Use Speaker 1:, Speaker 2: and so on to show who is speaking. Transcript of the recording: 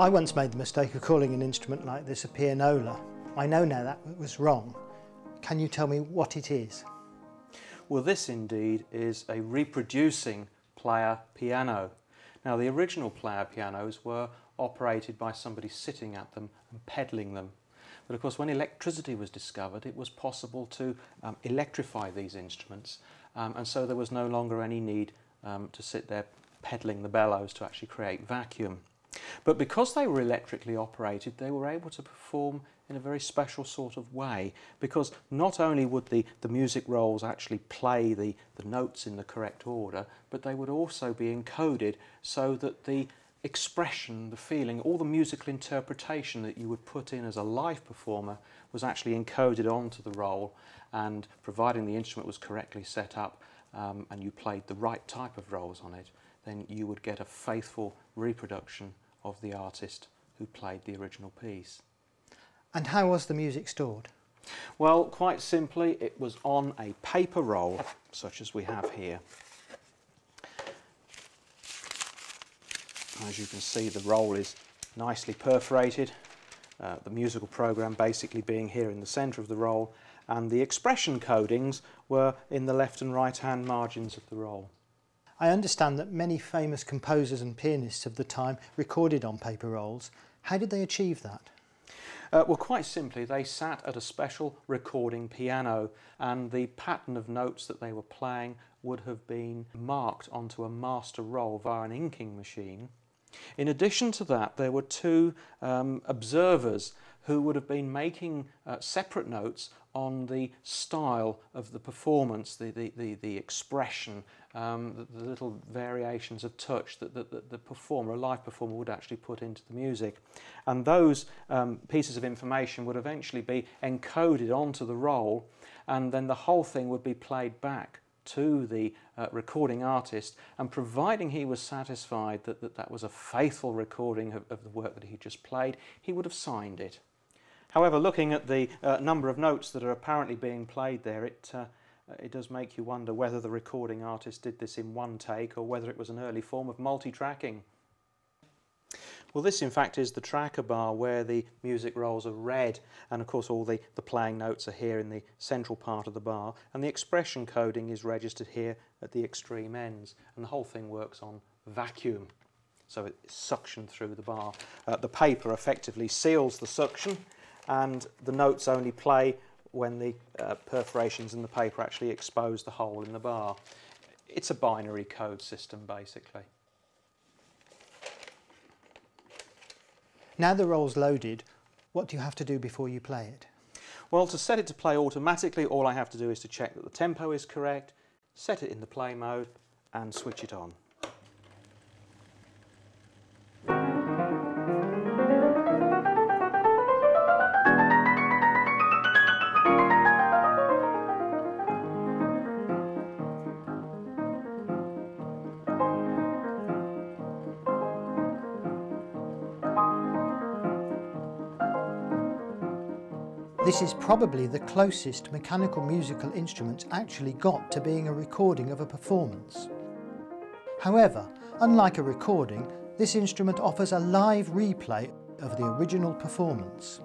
Speaker 1: I once made the mistake of calling an instrument like this a pianola. I know now that was wrong. Can you tell me what it is?
Speaker 2: Well, this indeed is a reproducing player piano. Now, the original player pianos were operated by somebody sitting at them and pedalling them. But of course, when electricity was discovered, it was possible to um, electrify these instruments, um, and so there was no longer any need um, to sit there pedaling the bellows to actually create vacuum. But because they were electrically operated, they were able to perform in a very special sort of way because not only would the, the music rolls actually play the, the notes in the correct order, but they would also be encoded so that the expression, the feeling, all the musical interpretation that you would put in as a live performer was actually encoded onto the roll and providing the instrument was correctly set up um, and you played the right type of rolls on it, then you would get a faithful reproduction of the artist who played the original piece.
Speaker 1: And how was the music stored?
Speaker 2: Well, quite simply, it was on a paper roll, such as we have here. As you can see, the roll is nicely perforated, uh, the musical program basically being here in the centre of the roll, and the expression codings were in the left and right hand margins of the roll.
Speaker 1: I understand that many famous composers and pianists of the time recorded on paper rolls. How did they achieve that?
Speaker 2: Uh, well, quite simply, they sat at a special recording piano, and the pattern of notes that they were playing would have been marked onto a master roll via an inking machine. In addition to that, there were two um, observers who would have been making uh, separate notes on the style of the performance, the, the, the, the expression, um, the, the, little variations of touch that the, the, the, performer, a live performer, would actually put into the music. And those um, pieces of information would eventually be encoded onto the roll, and then the whole thing would be played back to the uh, recording artist, and providing he was satisfied that, that that was a faithful recording of, of the work that he just played, he would have signed it. However, looking at the uh, number of notes that are apparently being played there, it, uh, it does make you wonder whether the recording artist did this in one take or whether it was an early form of multi-tracking. Well, this in fact is the tracker bar where the music rolls are read, and of course all the, the playing notes are here in the central part of the bar, and the expression coding is registered here at the extreme ends, and the whole thing works on vacuum. So it's suction through the bar. Uh, the paper effectively seals the suction, and the notes only play when the uh, perforations in the paper actually expose the hole in the bar. It's a binary code system basically.
Speaker 1: Now the roll's loaded, what do you have to do before you play it?
Speaker 2: Well, to set it to play automatically, all I have to do is to check that the tempo is correct, set it in the play mode and switch it on.
Speaker 1: This is probably the closest mechanical musical instrument actually got to being a recording of a performance. However, unlike a recording, this instrument offers a live replay of the original performance.